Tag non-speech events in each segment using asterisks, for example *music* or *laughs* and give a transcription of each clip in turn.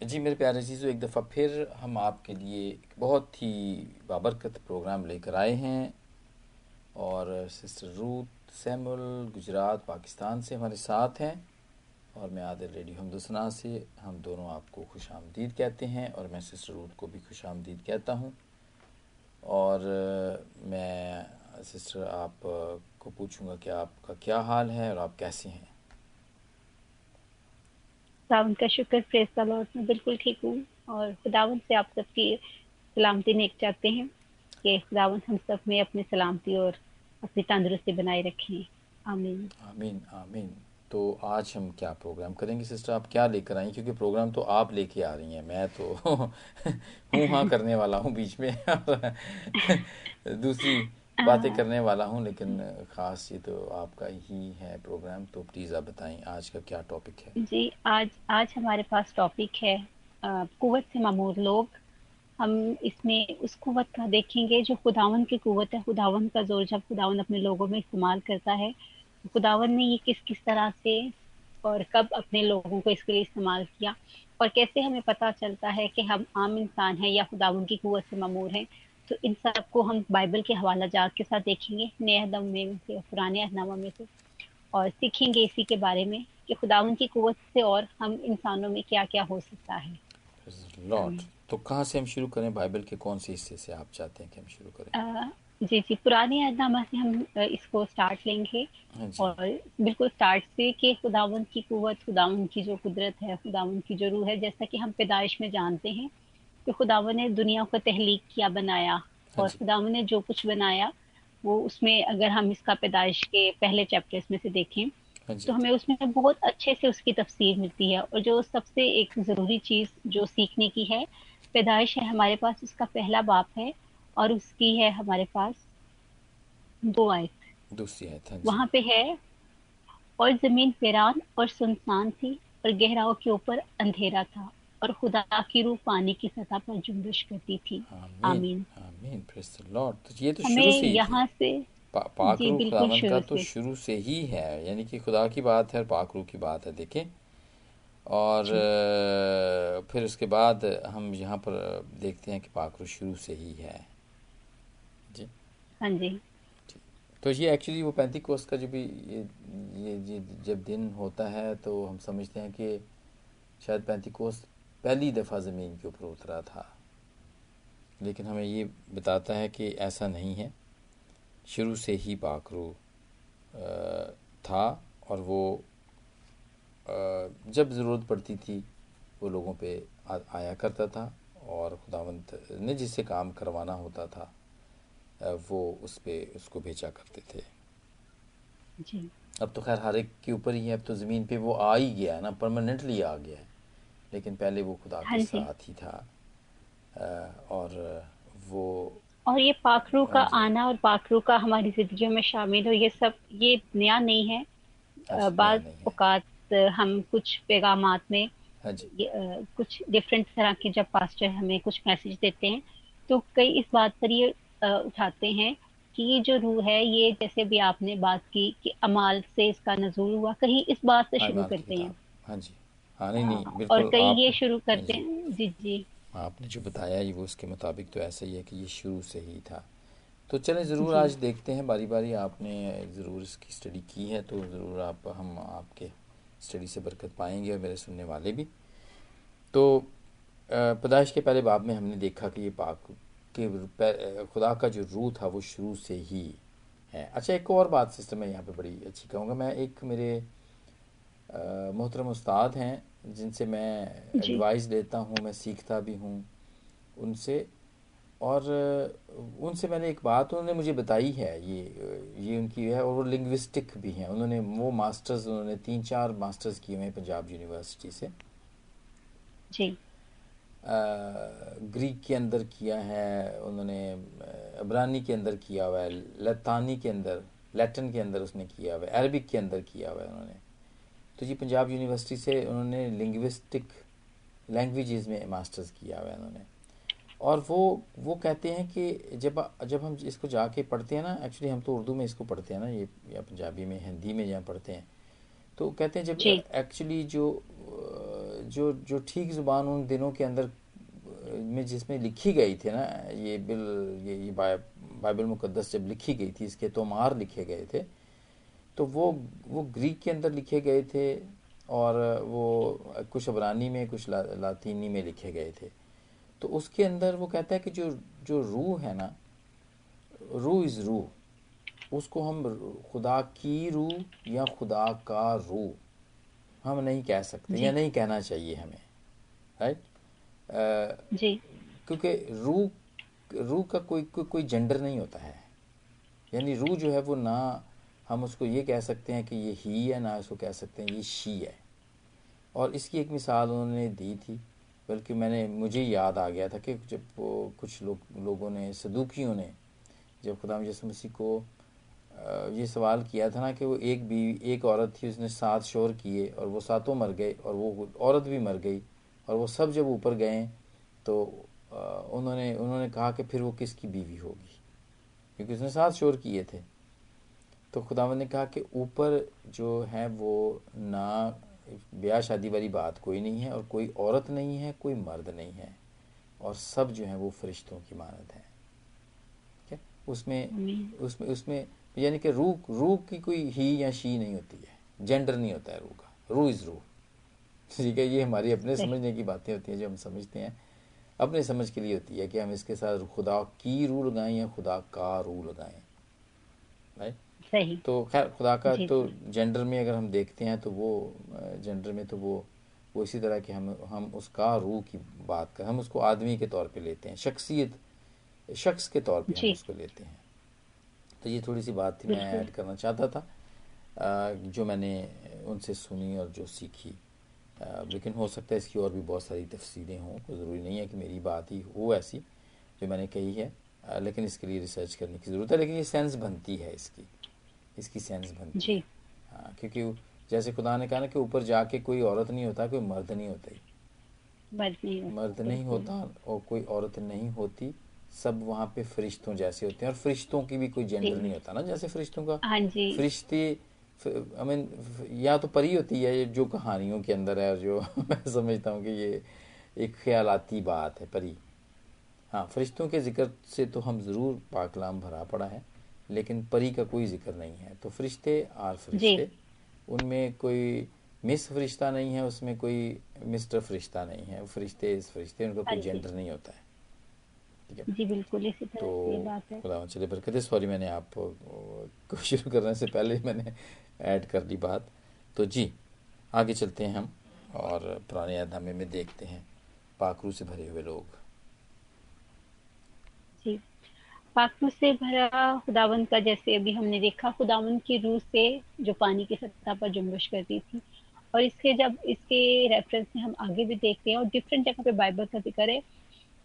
जी, मेरे प्यारे चीज़ों एक दफ़ा फिर हम आपके लिए एक बहुत ही बाबरकत प्रोग्राम लेकर आए हैं और sister Ruth Samuel Gujarat, Pakistan से हमारे साथ हैं और मैं आदिल रेडियो हमदुसना से हम दोनों आपको खुश आमदीद कहते हैं और मैं सिस्टर रूथ को भी खुश आमदीद कहता हूँ और मैं सिस्टर आप को पूछूँगा कि आपका क्या हाल है और आप कैसे हैं। खुदावन का शुक्र प्रेस लॉर्ड मैं बिल्कुल ठीक हूँ। और खुदावन से आप सबकी सलामती नेक चाहते हैं कि खुदावन हम सब में अपनी सलामती और अपनी तंदुरुस्ती बनाए रखें। आमीन। आमीन आमीन। तो आज हम क्या प्रोग्राम करेंगे, सिस्टर? आप क्या लेकर आई? क्योंकि प्रोग्राम तो आप लेके आ रही हैं, मैं तो *laughs* हूँ हाँ करने वाला हूँ बीच में। *laughs* दूसरी बातें हाँ। करने वाला हूँ लेकिन खास ये तो आपका ही है प्रोग्राम तो प्लीज़ आप बताएँ आज का क्या टॉपिक है? जी आज आज हमारे पास टॉपिक है कुवत से मामूर लोग। हम इसमें उस कुवत का देखेंगे जो खुदावन की कुवत है। खुदावन का ज़ोर जब खुदावन अपने लोगों में इस्तेमाल करता है तो खुदावन ने ये किस किस तरह से और कब अपने लोगों को इसके लिए इस्तेमाल किया और कैसे हमें पता चलता है कि हम आम इंसान हैं या खुदावन की कुवत से मामूर हैं? तो इन सबको हम बाइबल के हवाला जात के साथ देखेंगे नए अहदम में से पुराने अहनामा में से और सीखेंगे इसी के बारे में कि खुदा की कुत से और हम इंसानों में क्या क्या हो सकता है। लॉर्ड तो कहाँ से हम शुरू करें? बाइबल के कौन से हिस्से से आप चाहते हैं कि हम शुरू करें? आ, जी जी पुराने अहदनामा से हम इसको स्टार्ट लेंगे। हाँ और बिल्कुल स्टार्ट से कि खुदावन की कुत खुदावन की जो कुदरत है खुदावन की जो रूह है जैसा कि हम पैदाइश में जानते हैं कि खुदाव ने दुनिया को तहलीक किया बनाया हाँ और खुदाव ने जो कुछ बनाया वो उसमें अगर हम इसका पैदाइश के पहले चैप्टर्स में से देखें हाँ तो हमें उसमें बहुत अच्छे से उसकी तफसीर मिलती है और जो सबसे एक ज़रूरी चीज़ जो सीखने की है पैदाइश है हमारे पास उसका पहला बाप है और उसकी है हमारे पास दो आयत। दूसरी आयत हाँ वहाँ पे है और ज़मीन पेरान और सुनसान थी और गहराओं के ऊपर अंधेरा था। और खुदा की रूह पानी की सतह पर जुम्बिश करती थी। आमीन आमीन। प्रेज द लॉर्ड तो ये तो शुरू से यहाँ से पा, पाक रूह खुदावन का तो शुरू से ही है यानी कि खुदा की बात है और पाक रूह की बात है देखें। और फिर उसके बाद हम यहाँ पर देखते हैं कि पाक रूह शुरू से ही है। जी। हाँ जी। तो ये एक्चुअली वो पैंती कोस का जो भी ये ये, ये जब दिन होता है तो हम समझते हैं कि शायद पैंती कोस पहली दफ़ा ज़मीन के ऊपर उतरा था। लेकिन हमें ये बताता है कि ऐसा नहीं है। शुरू से ही पाकरू था और वो जब ज़रूरत पड़ती थी वो लोगों पे आया करता था और खुदावंत ने जिससे काम करवाना होता था वो उस पर उसको भेजा करते थे। जी। अब तो खैर हर एक के ऊपर ही है अब तो ज़मीन पे वो आ ही गया है ना परमानेंटली आ गया है। लेकिन पहले वो खुदा के हाँ साथ ही था। और वो और ये पाखरू का हाँ आना और पाखरू का हमारी ज़िंदगी में शामिल हो ये सब ये नया नहीं है। बाद औकात हम कुछ पैगाम में हाँ कुछ डिफरेंट तरह के जब पास्टर हमें कुछ मैसेज देते हैं तो कई इस बात पर ये उठाते हैं कि ये जो रूह है ये जैसे भी आपने बात की कि अमाल से इसका नजूर हुआ कहीं इस बात से शुरू करते हैं। हाँ जी। हाँ नहीं नहीं हाँ, बिल्कुल और कई ये शुरू करते हैं? जी जी। आपने जो बताया ये वो उसके मुताबिक तो ऐसा ही है कि ये शुरू से ही था। तो चले ज़रूर आज देखते हैं बारी बारी आपने ज़रूर इसकी स्टडी की है तो ज़रूर आप हम आपके स्टडी से बरकत पाएँगे और मेरे सुनने वाले भी। तो पैदाइश के पहले बाब में हमने देखा कि ये पाक के खुदा का जो रूह था वो शुरू से ही है। अच्छा एक और बात सिस्टम मैं यहाँ पे बड़ी अच्छी कहूँगा। मैं एक मेरे मोहतरम उस्ताद हैं जिनसे मैं एडवाइस देता हूँ मैं सीखता भी हूँ उनसे और उनसे मैंने एक बात उन्होंने मुझे बताई है ये ये उनकी है और वो लिंग्विस्टिक भी हैं। उन्होंने वो मास्टर्स उन्होंने तीन चार मास्टर्स किए हुए हैं पंजाब यूनिवर्सिटी से। जी। ग्रीक के अंदर किया है उन्होंने अबरानी के अंदर किया हुआ है लतानी के अंदर लैटिन के अंदर उसने किया हुआ है अरबिक के अंदर किया हुआ है उन्होंने। तो जी पंजाब यूनिवर्सिटी से उन्होंने लिंग्विस्टिक लैंग्वेजेस में मास्टर्स किया हुआ है उन्होंने। और वो वो कहते हैं कि जब जब हम इसको जाके पढ़ते हैं ना एक्चुअली हम तो उर्दू में इसको पढ़ते हैं ना ये या पंजाबी में हिंदी में जहाँ पढ़ते हैं तो कहते हैं जब एक्चुअली जो जो जो ठीक ज़ुबान उन दिनों के अंदर में जिसमें लिखी गई थी ना ये बिल ये ये बाइबल मुकद्दस जब लिखी गई थी इसके तोमार लिखे गए थे तो वो वो ग्रीक के अंदर लिखे गए थे और वो कुछ अबरानी में कुछ ला, लातीनी में लिखे गए थे। तो उसके अंदर वो कहता है कि जो जो रूह है ना रूह इज़ रूह। उसको हम खुदा की रूह या खुदा का रूह हम नहीं कह सकते या नहीं कहना चाहिए हमें राइट जी। क्योंकि रूह रूह का कोई कोई कोई जेंडर नहीं होता है। यानी रूह जो है वो ना हम उसको ये कह सकते हैं कि ये ही है, ना इसको कह सकते हैं ये शी है। और इसकी एक मिसाल उन्होंने दी थी, बल्कि मैंने, मुझे याद आ गया था कि जब कुछ लोग, लोगों ने, सदुकियों ने, जब खुदा यसु मसीह को ये सवाल किया था ना कि वो एक बीवी, एक औरत थी, उसने सात शोर किए और वो सातों मर गए और वो औरत भी मर गई और वो सब जब ऊपर गए तो उन्होंने उन्होंने कहा कि फिर वो किसकी बीवी होगी? क्योंकि उसने सात शोर किए थे। तो खुदावंद ने कहा कि ऊपर जो है वो ना ब्याह शादी वाली बात कोई नहीं है और कोई औरत नहीं है कोई मर्द नहीं है। और सब जो है वो फरिश्तों की मानद है। क्या? उसमें उसमें उसमें यानी कि रूह रूह की कोई ही या शी नहीं होती है। जेंडर नहीं होता है रूह का। रूह इज़ रूह। ठीक है ये हमारी अपने समझने की बातें होती हैं जो हम समझते हैं। अपने समझ के लिए होती है कि हम इसके साथ खुदा की रूह लगाएँ या खुदा का रूह लगाएँ। राइट सही। तो खैर खुदा का तो जेंडर में अगर हम देखते हैं तो वो जेंडर में तो वो वो इसी तरह की हम हम उसका रूह की बात कर हम उसको आदमी के तौर पे लेते हैं शख्सियत शख्स के तौर पे हम उसको लेते हैं। तो ये थोड़ी सी बात थी मैं ऐड करना चाहता था जो मैंने उनसे सुनी और जो सीखी। लेकिन हो सकता है इसकी और भी बहुत सारी तफसीरें हों कोई ज़रूरी नहीं है कि मेरी बात ही हो ऐसी जो मैंने कही है। लेकिन इसके लिए रिसर्च करने की ज़रूरत है लेकिन ये सेंस बनती है इसकी। इसकी सेंस बनती जी। हाँ। क्योंकि जैसे खुदा ने कहा ना कि ऊपर जाके कोई औरत नहीं होता कोई मर्द नहीं होता। ही मर्द नहीं होता मर्द नहीं होता और कोई औरत नहीं होती सब वहाँ पे फरिश्तों जैसे होते हैं। और फरिश्तों की भी कोई जेंडर नहीं होता ना जैसे फरिश्तों का। हाँ जी। फरिश्ते आई मीन या तो परी होती है जो कहानियों के अंदर है और जो *laughs* मैं समझता हूँ कि ये एक ख्यालाती बात है परी। हाँ फरिश्तों के ज़िक्र से तो हम ज़रूर पाकलाम भरा पड़ा है। लेकिन परी का कोई ज़िक्र नहीं है। तो फरिश्ते आर फरिश्ते। उनमें कोई मिस फरिश्ता नहीं है उसमें कोई मिस्टर फरिश्ता नहीं है। फरिश्ते इस फरिश्ते उनका कोई जेंडर हाँ नहीं होता है। ठीक है। जी बिल्कुल इसी तरह तो बात है। खुदा चले बरकत सॉरी मैंने आप को शुरू करने से पहले मैंने ऐड कर दी बात। तो जी आगे चलते हैं हम और पुराने अहदनामे में देखते हैं। पाखरू से भरे हुए लोग। पाखरू से भरा खुदावन का जैसे अभी हमने देखा खुदावन की रूह से जो पानी की सतह पर जुम्बश करती थी। और इसके जब इसके रेफरेंस में हम आगे भी देखते हैं और डिफरेंट जगह पे बाइबल का ज़िक्र है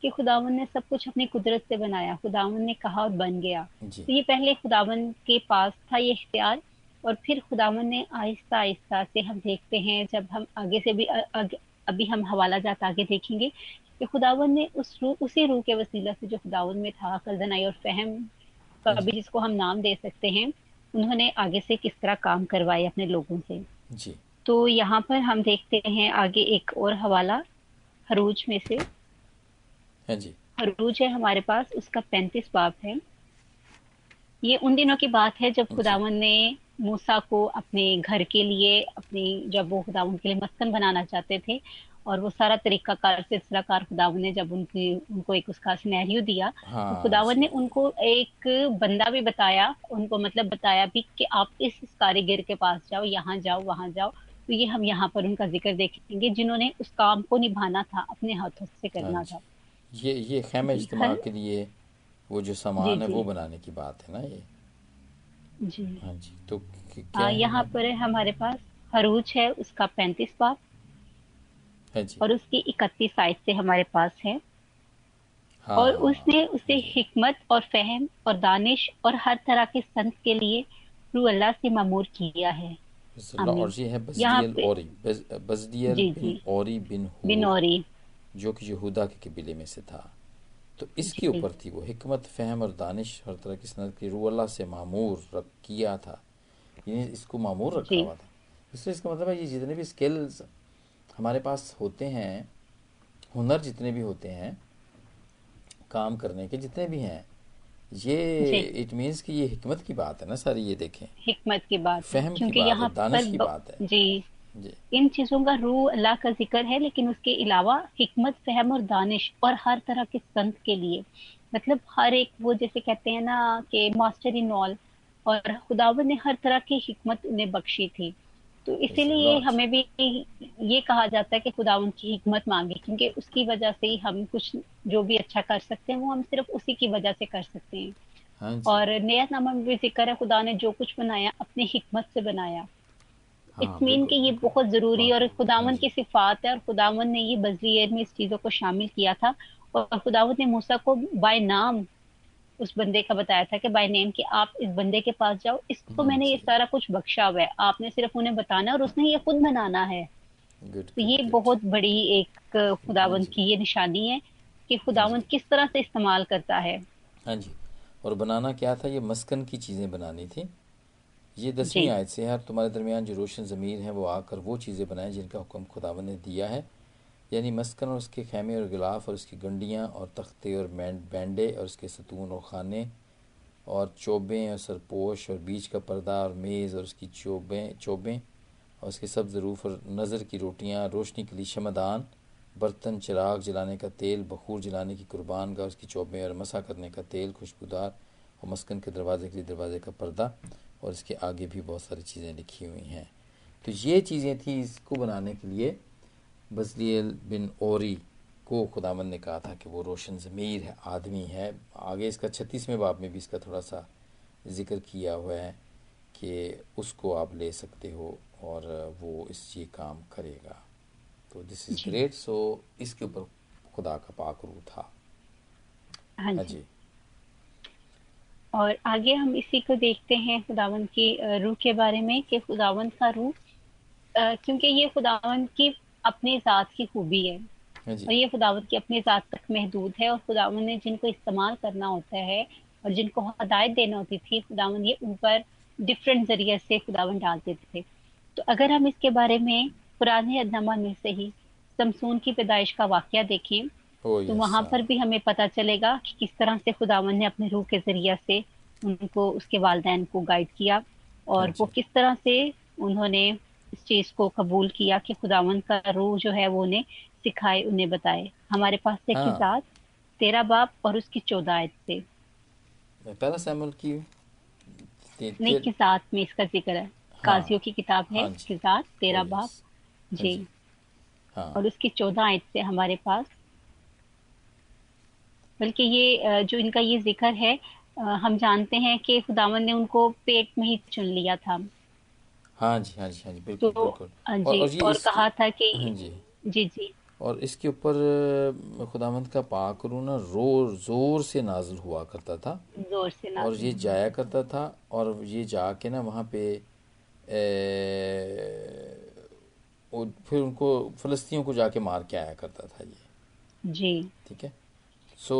कि खुदावन ने सब कुछ अपनी कुदरत से बनाया। खुदावन ने कहा और बन गया। तो ये पहले खुदावन के पास था ये इख्तियार और फिर खुदावन ने आहिस्ता आहिस्ता से हम देखते हैं जब हम आगे से भी अभी हम हवाला जात आगे देखेंगे कि खुदावन ने उस रूह उसी रूह के वसीला से जो खुदावन में था कलदनाई और फहम का भी जिसको हम नाम दे सकते हैं उन्होंने आगे से किस तरह काम करवाए अपने लोगों से? जी। तो यहाँ पर हम देखते हैं आगे एक और हवाला हरूज में से। हाँ जी। हरूज है हमारे पास उसका पैंतीस बाप है। ये उन दिनों की बात है जब खुदावन ने मूसा को अपने घर के लिए अपनी जब वो खुदावन के लिए मस्कन बनाना चाहते थे और वो सारा तरीका कार सिलसिला कार खुदावन ने जब उनकी उनको एक उसका सिनेरियो दिया तो हाँ, तो खुदावन ने उनको एक बंदा भी बताया उनको मतलब बताया भी कि आप इस कारीगर के पास जाओ यहाँ जाओ वहाँ जाओ तो ये हम यहाँ पर उनका ज़िक्र देखेंगे जिन्होंने उस काम को निभाना था अपने हाथों से करना हाँ था। ये ये खेमे इज्तमा के लिए वो जो सामान है वो बनाने की बात है ना ये? जी। हाँ जी तो यहाँ पर है हमारे पास हरूज है उसका पैंतीस बाप और उसकी इकतीस साइज़ से हमारे पास है। हाँ, और उसने उसे हिकमत और फहम और दानिश और हर तरह के संत के लिए रू अल्लाह से मामूर किया है। और ये है बजदियल औरी। बजदियल बिन औरी बिन बिन औरी। जो कि यहूदा के कबीले में से था। तो इसके ऊपर थी वो हिकमत फहम और दानिश हर तरह की सनत की रू अल्लाह से मामूर रख किया था। इसको मामूर रखा हुआ था। इसलिए इसका मतलब है ये जितने भी स्किल्स हमारे पास होते हैं हुनर जितने भी होते हैं काम करने के जितने भी हैं ये इट मीन्स कि ये हिकमत की बात है ना सारी ये देखें। हिकमत की बात फहम क्योंकि यहाँ दानिश की बात है। जी। जी। इन चीज़ों का रूह अल्लाह का ज़िक्र है लेकिन उसके अलावा हिकमत फहम और दानिश और हर तरह के संत के लिए। मतलब हर एक वो जैसे कहते हैं ना कि मास्टर इन ऑल और खुदावन ने हर तरह की हिकमत उन्हें बख्शी थी। तो इसीलिए हमें भी ये कहा जाता है कि खुदा उनकी हिकमत मांगे क्योंकि उसकी वजह से ही हम कुछ जो भी अच्छा कर सकते हैं वो हम सिर्फ़ उसी की वजह से कर सकते हैं। हाँ और नया नामा में भी ज़िक्र है खुदा ने जो कुछ बनाया अपने हिकमत से बनाया। इट्स हाँ, मीन कि ये बहुत ज़रूरी और खुदावन की सिफात है और खुदावन ने ये बजरी में इस चीज़ों को शामिल किया था और खुदावन ने मूसा को बाय नाम उस बंदे का बताया था कि बाय नेम कि आप इस बंदे के पास जाओ इसको मैंने ये सारा कुछ बख्शा हुआ है। आपने सिर्फ़ उन्हें बताना और उसने ये खुद बनाना है। तो ये बहुत बड़ी एक खुदावंत की ये निशानी है कि खुदावंत किस तरह से इस्तेमाल करता है। हाँ जी। और बनाना क्या था? ये मस्कन की चीज़ें बनानी थी। ये दसवीं आयत से है तुम्हारे दरमियान जो रोशन ज़मीर है वो आकर वो चीज़ें बनाए जिनका हुक्म खुदावन ने दिया है। यानी मस्कन और उसके खेमे और गिलाफ और उसकी गंडियाँ और तख्ते और बैंडे और उसके सतून और खाने और चोबें और सरपोश और बीच का पर्दा और मेज़ और उसकी चोबें चोबें और उसके सब ज़रूफ और नज़र की रोटियाँ, रोशनी के लिए शमदान, बर्तन, चिराग जलाने का तेल, बखूर जलाने की कुर्बान का उसकी चोबें और मसा करने का तेल, खुशबूदार और मस्कन के दरवाजे के लिए दरवाजे का पर्दा और इसके आगे भी बहुत सारी चीज़ें लिखी हुई हैं। तो ये चीज़ें थी इसको बनाने के लिए। बजलील बिन ओरी को खुदावन ने कहा था कि वो रोशन ज़मीर है आदमी है। आगे इसका छत्तीसवें बाब में भी इसका थोड़ा सा ज़िक्र किया हुआ है कि उसको आप ले सकते हो और वो इस ये काम करेगा। तो दिस इज़ ग्रेट सो इसके ऊपर खुदा का पाक रू था। हाँ, हाँ जी और आगे हम इसी को देखते हैं खुदावन की रूह के बारे में कि खुदावन का रूह क्योंकि ये खुदावन की अपनी ज़ात की खूबी है। हाँ और ये खुदावत की अपनी ज़ात तक महदूद है और खुदावन ने जिनको इस्तेमाल करना होता है और जिनको हदायत देना होती थी खुदावन ये उन पर डिफरेंट ज़रिए से खुदावन डाल देते थे। तो अगर हम इसके बारे में पुराने अदनामा में से ही समसून की पैदाइश का वाक्य देखें तो वहाँ पर भी हमें पता चलेगा कि किस तरह से खुदावन ने अपने रूह के ज़रिए से उनको उसके वालदेन को गाइड किया और हाँ वो किस तरह से उन्होंने इस चीज़ को कबूल किया कि खुदावन का रूह जो है वो उन्हें सिखाए उन्हें बताए। हमारे पास थे हाँ। किजात तेरा बाप और उसकी चौदायत से पहला सैमुअल की नहीं किजात में इसका ज़िक्र है। हाँ, काजियों की किताब है हाँ किजात तेरा बाप। हाँ जी। हाँ, और उसकी चौदह आयत से हमारे पास। बल्कि ये जो इनका ये ज़िक्र है हम जानते हैं कि खुदावन ने उनको पेट में ही चुन लिया था। हाँ जी हाँ जी हाँ जी बिल्कुल तो, बिल्कुल। हाँ जी और, और, और कहा था कि हाँ जी। जी जी। और इसके ऊपर खुदावंत का पाकरू ना रोर ज़ोर से नाजिल हुआ करता था। ज़ोर से नाजिल और ये जाया करता था और ये जाके ना वहाँ पे ए, फिर उनको फलस्तियों को जाके मार के आया करता था ये। जी। ठीक है? सो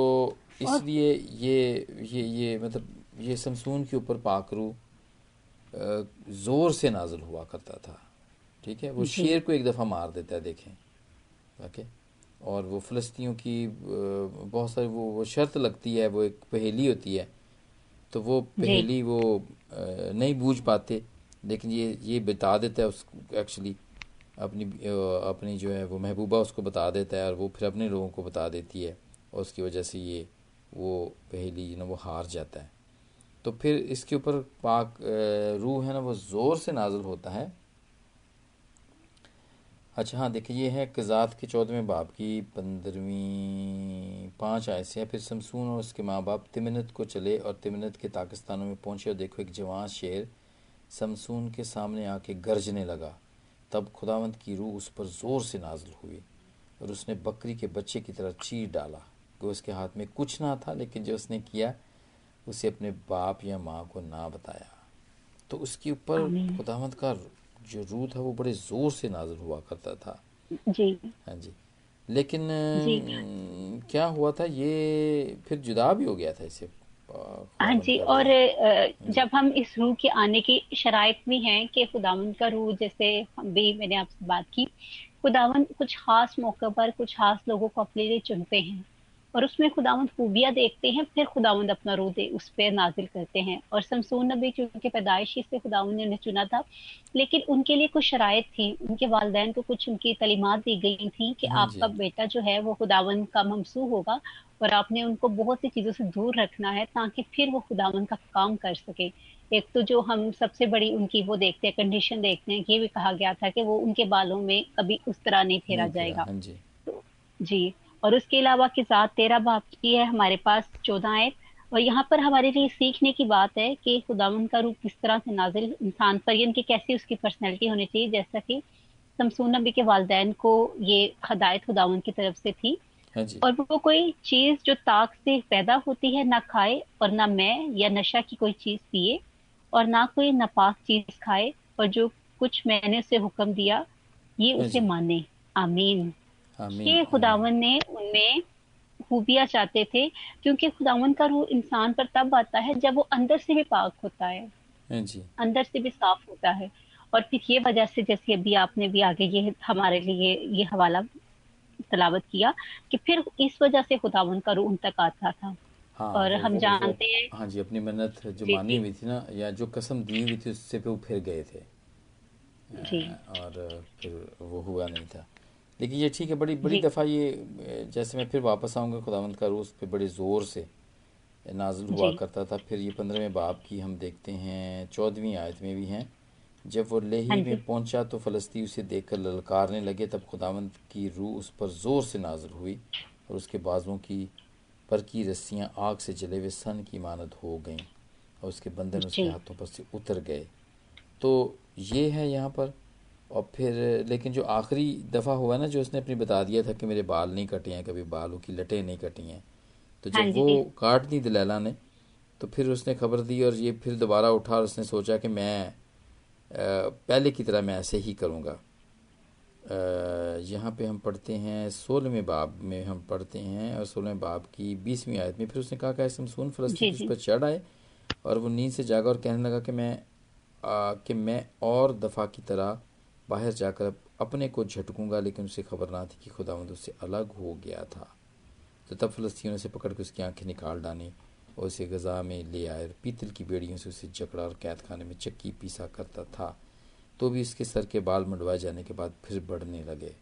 इसलिए ये ये ये मतलब ये समसून के ऊपर पाकरू ज़ोर से नाजल हुआ करता था। ठीक है? वो शेर को एक दफ़ा मार देता है देखें। ओके? और वो फ़लस्तियों की बहुत सारी वो वो शर्त लगती है वो एक पहेली होती है। तो वो पहेली वो नहीं बूझ पाते लेकिन ये ये बता देता है उसको एक्चुअली अपनी अपनी जो है वो महबूबा उसको बता देता है और वो फिर अपने लोगों को बता देती है। और उसकी वजह से ये वो पहेली ना वो हार जाता है। तो फिर इसके ऊपर पाक रूह है ना, वो ज़ोर से नाजुल होता है। अच्छा हाँ देखिए, ये है कज़ात के चौदहवें बाप की पंद्रहवीं पाँच आयसे फिर समसून और उसके माँ बाप तिमनत को चले और तिमनत के ताकिस्तानों में पहुँचे और देखो, एक जवान शेर समसून के सामने आके गरजने लगा। तब खुदावंत की रूह उस पर ज़ोर से नाजुल हुई और उसने बकरी के बच्चे की तरह चीर डाला। कि उसके हाथ में कुछ ना था, लेकिन जो उसने किया उसे अपने बाप या माँ को ना बताया। तो उसके ऊपर खुदावंत का जो रूह था वो बड़े ज़ोर से नाजर हुआ करता था। जी। हाँ जी। लेकिन जी। क्या हुआ था? ये फिर जुदा भी हो गया था इसे हाँ जी और जब हम इस रूह के आने की शराइ भी हैं कि खुदावन का रूह जैसे भी मैंने आपसे बात की खुदावन कुछ खास मौके पर कुछ खास लोगों को अपने लिए चुनते हैं। और उसमें खुदावंद खूबियाँ देखते हैं फिर खुदावंद अपना रू दे उस पर नाजिल करते हैं। और शमसून नबी चूँकि पैदाइशी से खुदावंद ने उन्हें चुना था लेकिन उनके लिए कुछ शराइ थी। उनके वालदेन को कुछ उनकी तलीमत दी गई थी कि हाँ आपका बेटा जो है वो खुदावंद का ममसू होगा और आपने उनको बहुत सी चीज़ों से दूर रखना है ताकि फिर वो खुदावंद का काम कर सके। एक तो जो हम सबसे बड़ी उनकी वो देखते हैं कंडीशन देखते हैं ये भी कहा गया था कि वो उनके बालों में कभी उस तरह नहीं फेरा जाएगा। हाँ जी। और उसके अलावा की ज़ात तेरह बाप की है हमारे पास चौदह आयत और यहाँ पर हमारे लिए सीखने की बात है कि खुदावन का रूप किस तरह से नाजिल इंसान पर यानी कि कैसी उसकी पर्सनैलिटी होनी चाहिए जैसा कि शमसून नबी के वालदेन को ये हदायत खुदावन की तरफ़ से थी। हाँ और वो कोई चीज़ जो ताक से पैदा होती है ना खाए और ना मैं या नशा की कोई चीज़ पिए और ना कोई नापाक चीज़ खाए और जो कुछ मैंने उसे हुक्म दिया ये हाँ उसे माने। आमीन। ये खुदावन ने उनमें खूबियाँ चाहते थे क्योंकि खुदावन का रूह इंसान पर तब आता है जब वो अंदर से भी पाक होता है। हाँ जी। अंदर से भी साफ़ होता है। और फिर ये वजह से जैसे अभी आपने भी आगे ये हमारे लिए ये हवाला तलावत किया कि फिर इस वजह से खुदावन का रूह उन तक आता था। हाँ, और हम जानते हैं हाँ जी अपनी मन्नत जो मानी हुई थी ना या जो कसम दी हुई थी उससे पे वो फिर गए थे। जी। और फिर वो हुआ नहीं था। लेकिन ये ठीक है बड़ी बड़ी दफ़ा ये जैसे मैं फिर वापस आऊँगा खुदावंत का रूस पे बड़े ज़ोर से नाजिल हुआ करता था। फिर ये पंद्रहवें बाप की हम देखते हैं चौदहवीं आयत में भी हैं। जब वो लेही हाँ में पहुँचा तो फ़लस्ती उसे देखकर ललकारने लगे तब खुदावंत की रूह उस पर ज़ोर से नाजिल हुई और उसके बाजुओं की पर की रस्सियाँ आग से जले हुए सन की मानद हो गईं और उसके बंधन उसके हाथों पर से उतर गए। तो ये है यहाँ पर और फिर लेकिन जो आखिरी दफ़ा हुआ ना जो उसने अपनी बता दिया था कि मेरे बाल नहीं कटे हैं कभी बालों की लटें नहीं कटी हैं तो जब हाँ वो काट दी दलैला ने तो फिर उसने खबर दी और ये फिर दोबारा उठा और उसने सोचा कि मैं पहले की तरह मैं ऐसे ही करूँगा। यहाँ पे हम पढ़ते हैं सोलहवें बाब में हम पढ़ते हैं और सोलहवें बाब की बीसवीं आयत में फिर उसने कहा कि ऐसे सुन फलस्तीन उस पर चढ़ आए और वो नींद से जागा और कहने लगा कि मैं आ, कि मैं और दफ़ा की तरह बाहर जाकर अपने को झटकूँगा लेकिन उसे खबर ना थी कि खुदावंद उससे अलग हो गया था। तो तब फलस्तियों से पकड़ के उसकी आँखें निकाल डाली और उसे गज़ा में ले आए और पीतल की बेड़ियों से उसे जकड़ा और कैद खाने में चक्की पीसा करता था। तो भी उसके सर के बाल मंडवाए जाने के बाद फिर बढ़ने लगे।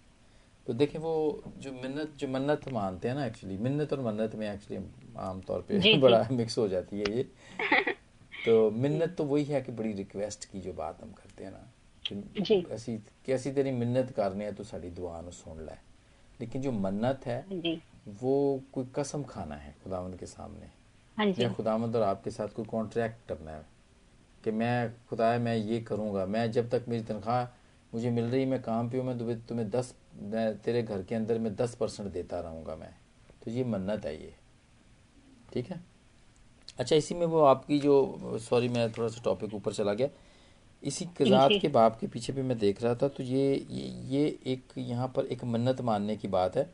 तो देखें वो जो मिन्नत जो मन्नत मानते हैं ना एक्चुअली मिन्नत और मन्नत में एक्चुअली आमतौर पे *laughs* बड़ा मिक्स हो जाती है ये। *laughs* तो मिन्नत तो वही है कि बड़ी रिक्वेस्ट की जो बात हम करते हैं ना। कि ਅਸੀਂ ਕਿ ਅਸੀਂ ਤੇਰੀ ਮਿੰਨਤ ਕਰਨੇ ਆ ਤੂੰ ਸਾਡੀ ਦੁਆ ਨੂੰ ਸੁਣ ਲੈ लेकिन जो मन्नत है वो कोई कसम खाना है खुदावंद के सामने या खुदावंद और आपके साथ कोई कॉन्ट्रैक्ट करना है कि मैं खुदा मैं ये करूँगा मैं जब तक मेरी तनख्वाह मुझे मिल रही मैं काम पे हूँ मैं तुम्हें तुम्हें दस मैं तेरे घर के अंदर मैं दस परसेंट देता रहूँगा मैं तो ये मन्नत है ये ठीक है अच्छा इसी में वो आपकी जो सॉरी मैं थोड़ा सा टॉपिक ऊपर चला गया इसी कजात के बाप के पीछे भी मैं देख रहा था तो ये ये, एक यहाँ पर एक मन्नत मानने की बात है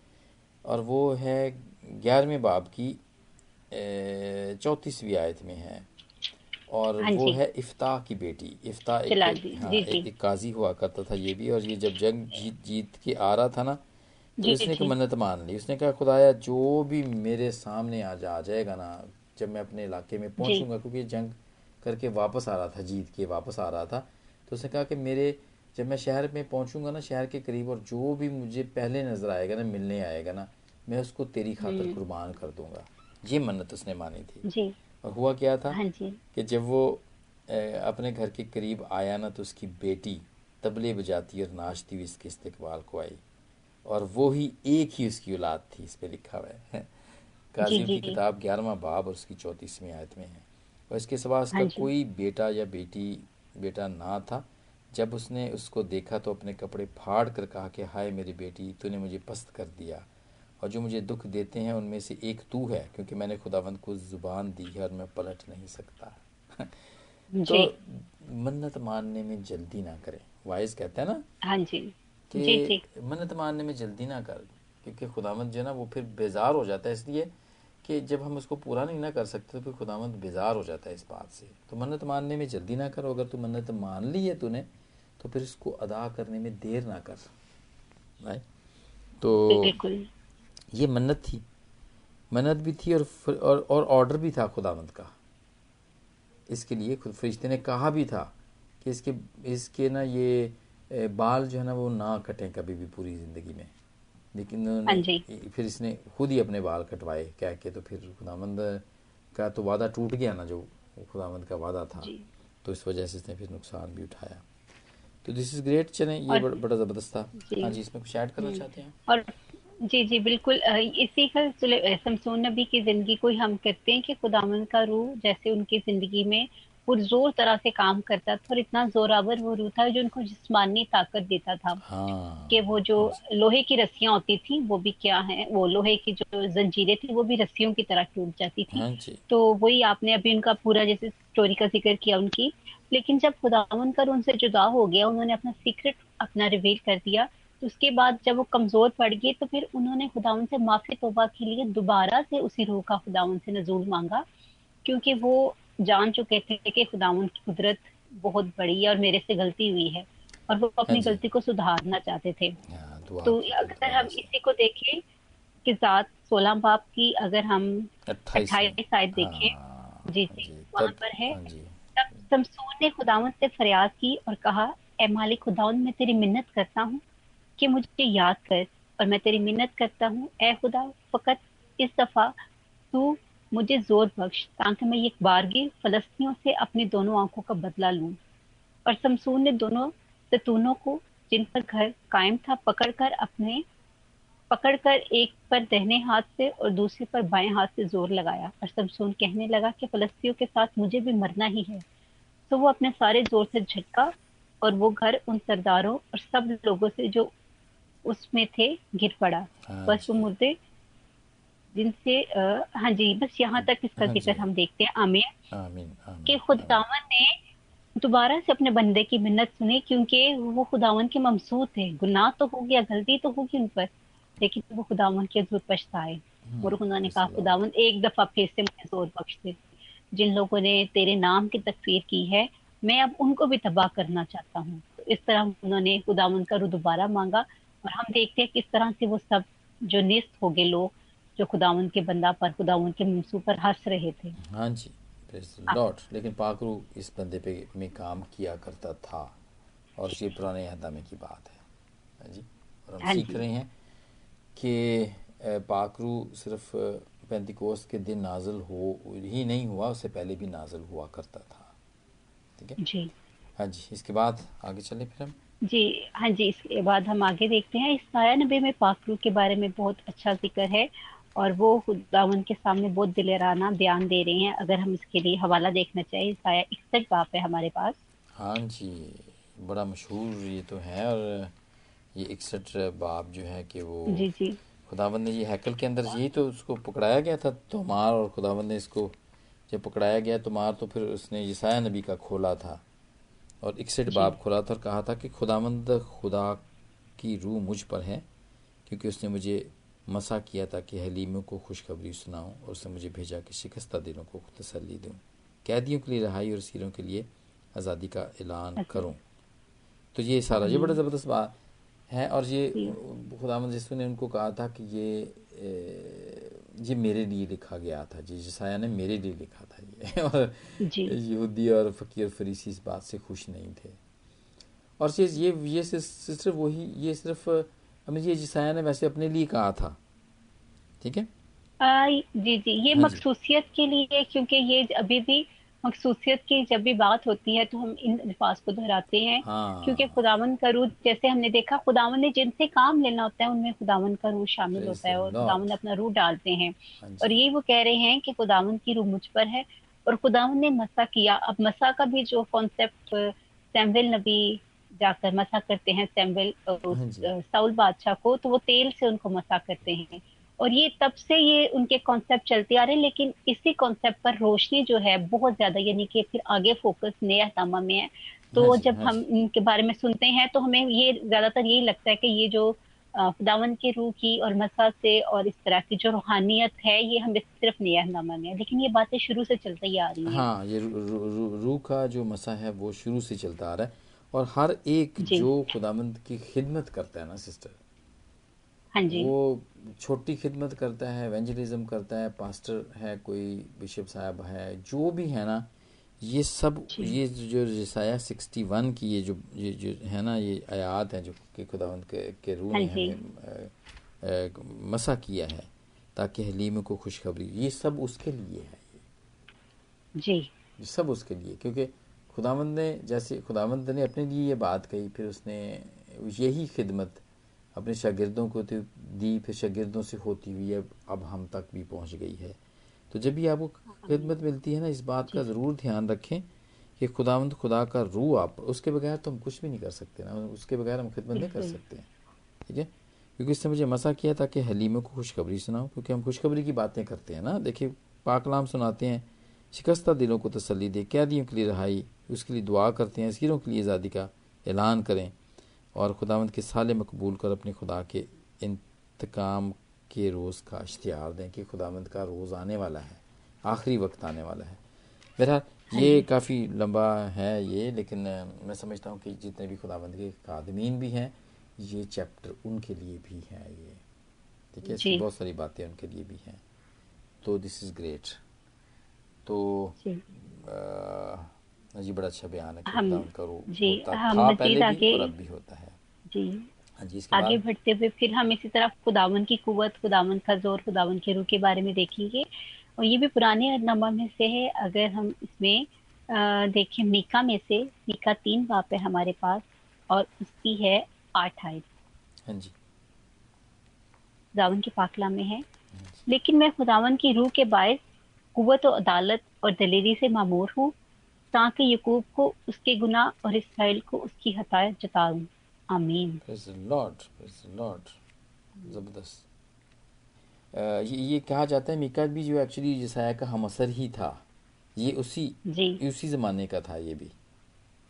और वो है ग्यारहवें बाप की चौंतीसवीं आयत में है और हाँ वो है इफ्ताह की बेटी। इफ्ताह एक, हाँ, एक, एक काजी हुआ करता था ये भी और ये जब जंग जीत जीत के आ रहा था ना तो इसने एक मन्नत मान ली। उसने कहा खुदाया जो भी मेरे सामने आज आ जाएगा ना जब मैं अपने इलाके में पहुंचूँगा क्योंकि जंग करके वापस आ रहा था जीत के वापस आ रहा था। तो उसने कहा कि मेरे जब मैं शहर में पहुंचूँगा ना शहर के करीब और जो भी मुझे पहले नज़र आएगा ना मिलने आएगा ना मैं उसको तेरी खातर। कुर्बान कर दूँगा। ये मन्नत उसने मानी थी। जी। और हुआ क्या था हाँ जी। कि जब वो अपने घर के करीब आया ना तो उसकी बेटी तबले बजाती और नाचती हुई इसके इस्तेकबाल को आई। और वो ही एक ही उसकी औलाद थी इस पर लिखा हुआ है। काजी की किताब ग्यारहवा बाब और उसकी चौतीसवीं आयत में है। और इसके सिवा उसका हाँ कोई बेटा या बेटी बेटा ना था। जब उसने उसको देखा तो अपने कपड़े फाड़ कर कहा कि हाय मेरी बेटी तूने मुझे पस्त कर दिया। और जो मुझे दुख देते हैं उनमें से एक तू है क्योंकि मैंने खुदावंद को ज़ुबान दी है और मैं पलट नहीं सकता। *laughs* तो मन्नत मानने में जल्दी ना करें। वाइस कहते हैं ना हाँ जी। कि मन्नत मानने में जल्दी ना कर क्योंकि खुदावंद जो है ना वो फिर बेजार हो जाता है। इसलिए कि जब हम उसको पूरा नहीं ना कर सकते तो फिर खुदावंद बेजार हो जाता है इस बात से। तो मन्नत मानने में जल्दी ना करो। अगर तू मन्नत मान ली है तूने तो फिर इसको अदा करने में देर ना कर। राइट तो ये मन्नत थी। मन्नत भी थी और और और ऑर्डर भी था खुदावंद का। इसके लिए खुद फरिश्ते ने कहा भी था कि इसके इसके ना ये बाल जो है ना वो ना कटें कभी भी पूरी ज़िंदगी में। लेकिन हाँ फिर इसने खुद ही अपने बाल कटवाए कह के तो फिर खुदामंद का तो वादा टूट गया ना जो खुदामंद का वादा था। तो इस वजह से इसने फिर नुकसान भी उठाया। तो दिस इज़ ग्रेट चले ये बड़ा ज़बरदस्त था। हाँ जी इसमें कुछ ऐड करना चाहते हैं? और जी जी बिल्कुल इसी का शमसून नबी की ज़िंदगी को हम कहते हैं कि खुदामंद का रूह जैसे उनकी ज़िंदगी में पुरजोर तरह से काम करता था और इतना जोरावर वो रूह था जो उनको जिसमानी ताकत देता था हाँ। कि वो जो लोहे की रस्सियाँ होती थी वो भी क्या है? वो लोहे की जो जंजीरें थी वो भी रस्सियों की तरह टूट जाती थी। हाँ तो वही आपने अभी उनका पूरा जैसे स्टोरी का ज़िक्र किया उनकी। लेकिन जब खुदावन कर उनसे जुदा हो गया उन्होंने अपना सीक्रेट अपना रिवील कर दिया तो उसके बाद जब वो कमज़ोर पड़ गए तो फिर उन्होंने खुदावन से माफ़ी तोबा के लिए दोबारा से उसी रूह का खुदावन से नजूल मांगा क्योंकि वो जान चुके थे कि खुदावन की कुदरत बहुत बड़ी है और मेरे से गलती हुई है और वो अपनी हाँ गलती को सुधारना चाहते थे। हाँ, तो अगर हम इसी को देखें कि जात सोलह बाप की अगर हम अट्ठाईस शायद देखें हाँ, जी जी वहाँ पर है तब शमसून ने खुदावन से फरियाद की और कहा ए मालिक खुदावन मैं तेरी मिन्नत करता हूँ कि मुझे याद कर और मैं तेरी मिन्नत करता हूँ। ए खुदा फकत इस दफ़ा तू मुझे ज़ोर बख्श ताकि मैं ये बारगी फलस्तियों से अपनी दोनों आँखों का बदला लूँ। और शमसून ने दोनों जतूनों को जिन पर घर कायम था पकड़कर अपने पकड़कर एक पर दहने हाथ से और दूसरे पर बाएँ हाथ से ज़ोर लगाया। और शमसून कहने लगा कि फलस्तियों के साथ मुझे भी मरना ही है। तो वो अपने सारे ज़ोर से झटका और वो घर उन सरदारों और सब लोगों से जो उसमें थे गिर पड़ा। हाँ बस वो मुर्दे जिनसे हाँ जी बस यहाँ तक इसका हाँ ज़िक्र हम देखते हैं। आमीन। आमीन कि खुदावन ने दोबारा से अपने बंदे की मिन्नत सुनी क्योंकि वो खुदावन के ममसूद थे। गुनाह तो हो गया गलती तो होगी उन पर लेकिन वो खुदावन के ज़रूर पछताए। हम्म, और उन्होंने कहा खुदावन एक दफ़ा फिर से मुझे ज़ोर बख्श। दे जिन लोगों ने तेरे नाम की तकफीर की है मैं अब उनको भी तबाह करना चाहता हूँ। तो इस तरह उन्होंने खुदावन का रू दोबारा मांगा और हम देखते हैं किस तरह से वो सब जो निस्त हो गए लोग जो खुदावन के बंदा पर खुदावन के मुंसू पर हंस रहे थे। हाँ जी लॉर्ड लेकिन पाकरू इस बंदे पे में काम किया करता था और ये पुराने हदामे की बात है। हाँ जी और हम हाँ सीख रहे हैं कि पाकरू सिर्फ़ पेंतिकोस के दिन नाजल हो ही नहीं हुआ उससे पहले भी नाजल हुआ करता था। ठीक है? जी। हाँ जी इसके बाद आगे चले फिर हम। जी हाँ जी इसके बाद हम आगे देखते हैं। इस साया नबी में पाकरू के बारे में बहुत अच्छा ज़िक्र है। और वो खुदावन के सामने बहुत दिलेराना बयान दे रहे हैं। अगर हम इसके लिए हवाला देखना चाहिए साया इकसठ बाप है हमारे पास। हाँ जी बड़ा मशहूर ये तो है और ये इकसठ बाप जो है कि वो जी जी। खुदावंद ने ये हैकल के अंदर यही तो उसको पकड़ाया गया था तोमार और खुदावंद ने इसको जब पकड़ाया गया तोमार तो फिर उसने यसाया नबी का खोला था और इकसठ बाप खोला था और कहा था कि खुदावंद खुदा की रूह मुझ पर है क्योंकि उसने मुझे मसा किया ताकि हलीमों को खुशखबरी सुनाऊं और उसने मुझे भेजा कि शिकस्ता दिलों को तसली दूँ। कैदियों के लिए रहाई और सीरों के लिए आज़ादी का ऐलान अच्छा। करूँ। तो ये सारा ये बड़ा ज़बरदस्त बात है और ये खुदा यसु ने उनको कहा था कि ये ये मेरे लिए लिखा गया था जी जसाया ने मेरे लिए लिखा था ये। *laughs* और यहूदी और फ़कीर फरीसी इस बात से खुश नहीं थे। और ये ये ये सिर्फ़ वही ये सिर्फ़ हमें ये जिसाया ने वैसे अपने लिए कहा था। ठीक है? आ, जी जी। ये हाँ मखसूसियत के लिए क्योंकि ये अभी भी मखसूसियत की जब भी बात होती है तो हम इन अल्फाज को दोहराते हैं। हाँ। क्योंकि खुदावन का रूह जैसे हमने देखा खुदावन ने जिनसे काम लेना होता है उनमें खुदावन का रूह शामिल होता है और खुदावन अपना रूह डालते हैं। हाँ और ये वो कह रहे हैं कि खुदावन की रूह मुझ पर है और खुदावन ने मसा किया। अब मसा का भी जो कॉन्सेप्ट सैमवेल नबी जाकर मसा करते हैं सैम्बल हाँ साउल बादशाह को तो वो तेल से उनको मसा करते हैं। और ये तब से ये उनके कॉन्सेप्ट चलते आ रहे हैं लेकिन इसी कॉन्सेप्ट पर रोशनी जो है बहुत ज़्यादा यानी कि फिर आगे फोकस नया तमा में है। तो हाँ जब हाँ हम इनके बारे में सुनते हैं तो हमें ये ज़्यादातर यही लगता है कि ये जो खुदावन के रूह की और मसा से और इस तरह की जो रूहानियत है ये हम सिर्फ़ नया में है। लेकिन ये बातें शुरू से चलती ही आ रही है। हाँ ये रूह का जो मसा है वो शुरू से चलता आ रहा है। और हर एक जो। खुदामंद की खिदमत करता है ना सिस्टर हाँ जी। वो छोटी खिदमत करता है एवेंजलिज्म करता है पास्टर है कोई बिशप साहब है जो भी है ना ये सब ये जो रसाया सिक्सटी वन की ये जो ये जो है ना ये आयात हैं जो कि खुदावंद के, के रूह ने हमें मसा किया है ताकि हलीम को खुशखबरी ये सब उसके लिए है। ये जी सब उसके लिए क्योंकि खुदावंद ने जैसे खुदावंद ने अपने लिए ये बात कही फिर उसने यही खिदमत अपने शागिर्दों को तो दी फिर शागिर्दों से होती हुई अब अब हम तक भी पहुँच गई है। तो जब भी आपको खिदमत मिलती है ना इस बात का ज़रूर ध्यान रखें कि खुदावंद खुदा का रूह आप उसके बगैर तो हम कुछ भी नहीं कर सकते ना उसके बगैर हम खिदमत नहीं कर सकते। ठीक है? क्योंकि इसने मुझे मसा किया ताकि हलीमे को खुशखबरी सुनाओ क्योंकि हम खुशखबरी की बातें करते हैं ना। देखिए पाकलाम सुनाते हैं शिकस्ता दिलों को तसली दे कैदियों के लिए रहाई उसके लिए दुआ करते हैं सीरों के लिए आज़ादी का ऐलान करें और खुदावंद के साले मकबूल कर अपने खुदा के इंतकाम के रोज़ का इश्तिहार दें कि खुदावंद का रोज़ आने वाला है आखिरी वक्त आने वाला है। बहरहाल हाँ ये काफ़ी लंबा है ये लेकिन मैं समझता हूँ कि जितने भी खुदावंद के खादमीन भी हैं ये चैप्टर उनके लिए भी है ये। ठीक है बहुत सारी बातें उनके लिए भी हैं। तो दिस इज़ ग्रेट तो जी बड़ा अच्छा बयान है हम करो जी हम था पहले भी और अब भी होता है। जी। हाँ जी आगे बढ़ते हुए फिर हम इसी तरह खुदावन की कुवत खुदावन का ज़ोर खुदावन के रूह के बारे में देखेंगे। और ये भी पुराने नमा में से है। अगर हम इसमें देखें मीका में से मीका तीन बाप है हमारे पास और उसकी है आठ आयत। हाँ जी। खुदावन के पाकला में है। हाँ लेकिन मैं खुदावन की रूह के बायस कुवत और अदालत और दलेरी से मामूर हूँ। ताकि यकूब को उसके गुनाह और इसराइल को उसकी हतायत जताऊं। आमीन। लॉर्ड लॉर्ड ज़बरदस्त। ये ये कहा जाता है मीका भी जो एक्चुअली जसाया का हम असर ही था ये उसी जी। उसी ज़माने का था ये भी।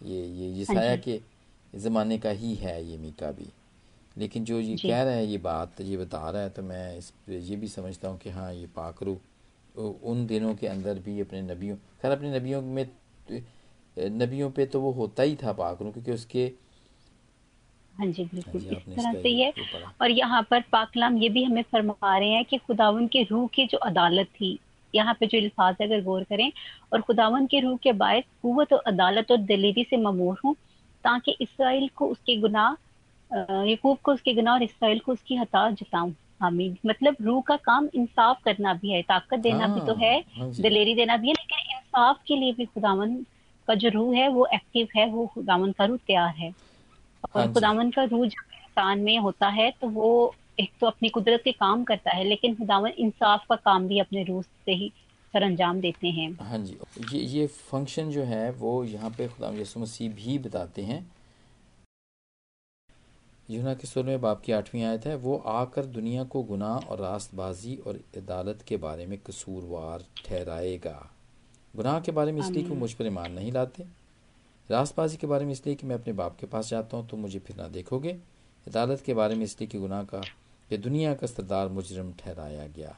ये ये जसाया हाँ के ज़माने का ही है ये मीका भी। लेकिन जो ये कह रहा है ये बात ये बता रहा है तो मैं इस ये भी समझता हूँ कि हाँ ये पाकरू उन दिनों के अंदर भी अपने नबियों खैर अपने नबियों में नबियों पे तो वो होता ही था पाकरू क्योंकि उसके हाँ जी बिल्कुल हाँ इस तरह से ही है। और यहाँ पर पाकलाम ये भी हमें फरमा रहे हैं कि खुदावन के रूह की जो अदालत थी यहाँ पे जो अल्फाज अगर गौर करें और खुदावन के रूह के बायस कुत और अदालत और दलेरी से ममूर हूँ ताकि इसराइल को उसके गुनाह यकूब को उसके गुनाह और इसराइल को उसकी हता जताऊं। आमीन। मतलब रूह का काम इंसाफ करना भी है ताकत देना भी तो है हाँ दलेरी देना भी है लेकिन इंसाफ के लिए भी खुदावन का जो रूह है वो एक्टिव है वो खुदावन का रूह तैयार है। और हाँ खुदावन का रूह जब इंसान में होता है तो वो एक तो अपनी कुदरत के काम करता है लेकिन खुदावन इंसाफ का काम भी अपने रूह से ही सर अंजाम देते हैं। हाँ जी। ये ये फ़ंक्शन जो है वो यहाँ पे खुदा यसु मसीह भी बताते हैं। यूना के सुर में बाप की आठवीं आयत है वो आकर दुनिया को गुनाह और रास्तबाजी और अदालत के बारे में कसूरवार ठहराएगा। गुनाह के बारे में इसलिए कि वो मुझ पर ईमान नहीं लाते। रासबाजी के बारे में इसलिए कि मैं अपने बाप के पास जाता हूँ तो मुझे फिर ना देखोगे। अदालत के बारे में इसलिए कि गुनाह का ये दुनिया का सरदार मुजरम ठहराया गया।